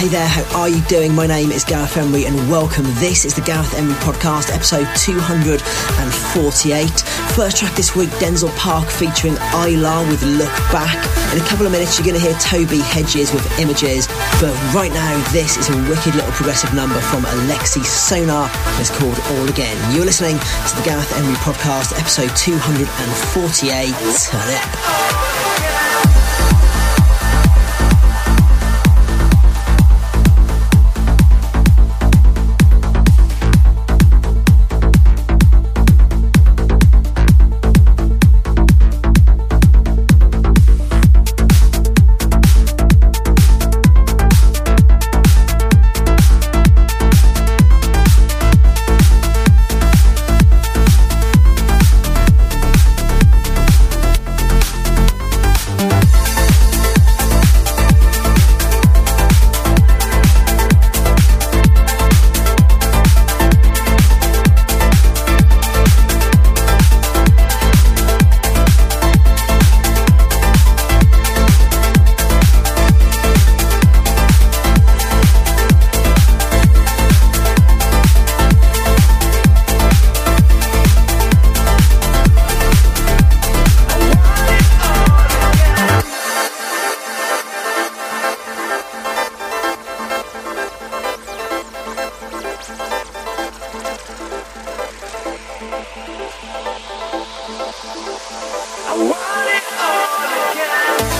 Hey there, how are you doing? My name is Gareth Emery and welcome. This is the Gareth Emery Podcast, episode 248. First track this week, Denzal Park featuring Ayla with Look Back. In a couple of minutes, you're going to hear Toby Hedges with Images. But right now, this is a wicked little progressive number from Alexey Sonar. It's called All Again. You're listening to the Gareth Emery Podcast, episode 248. Turn it up. I want it all again.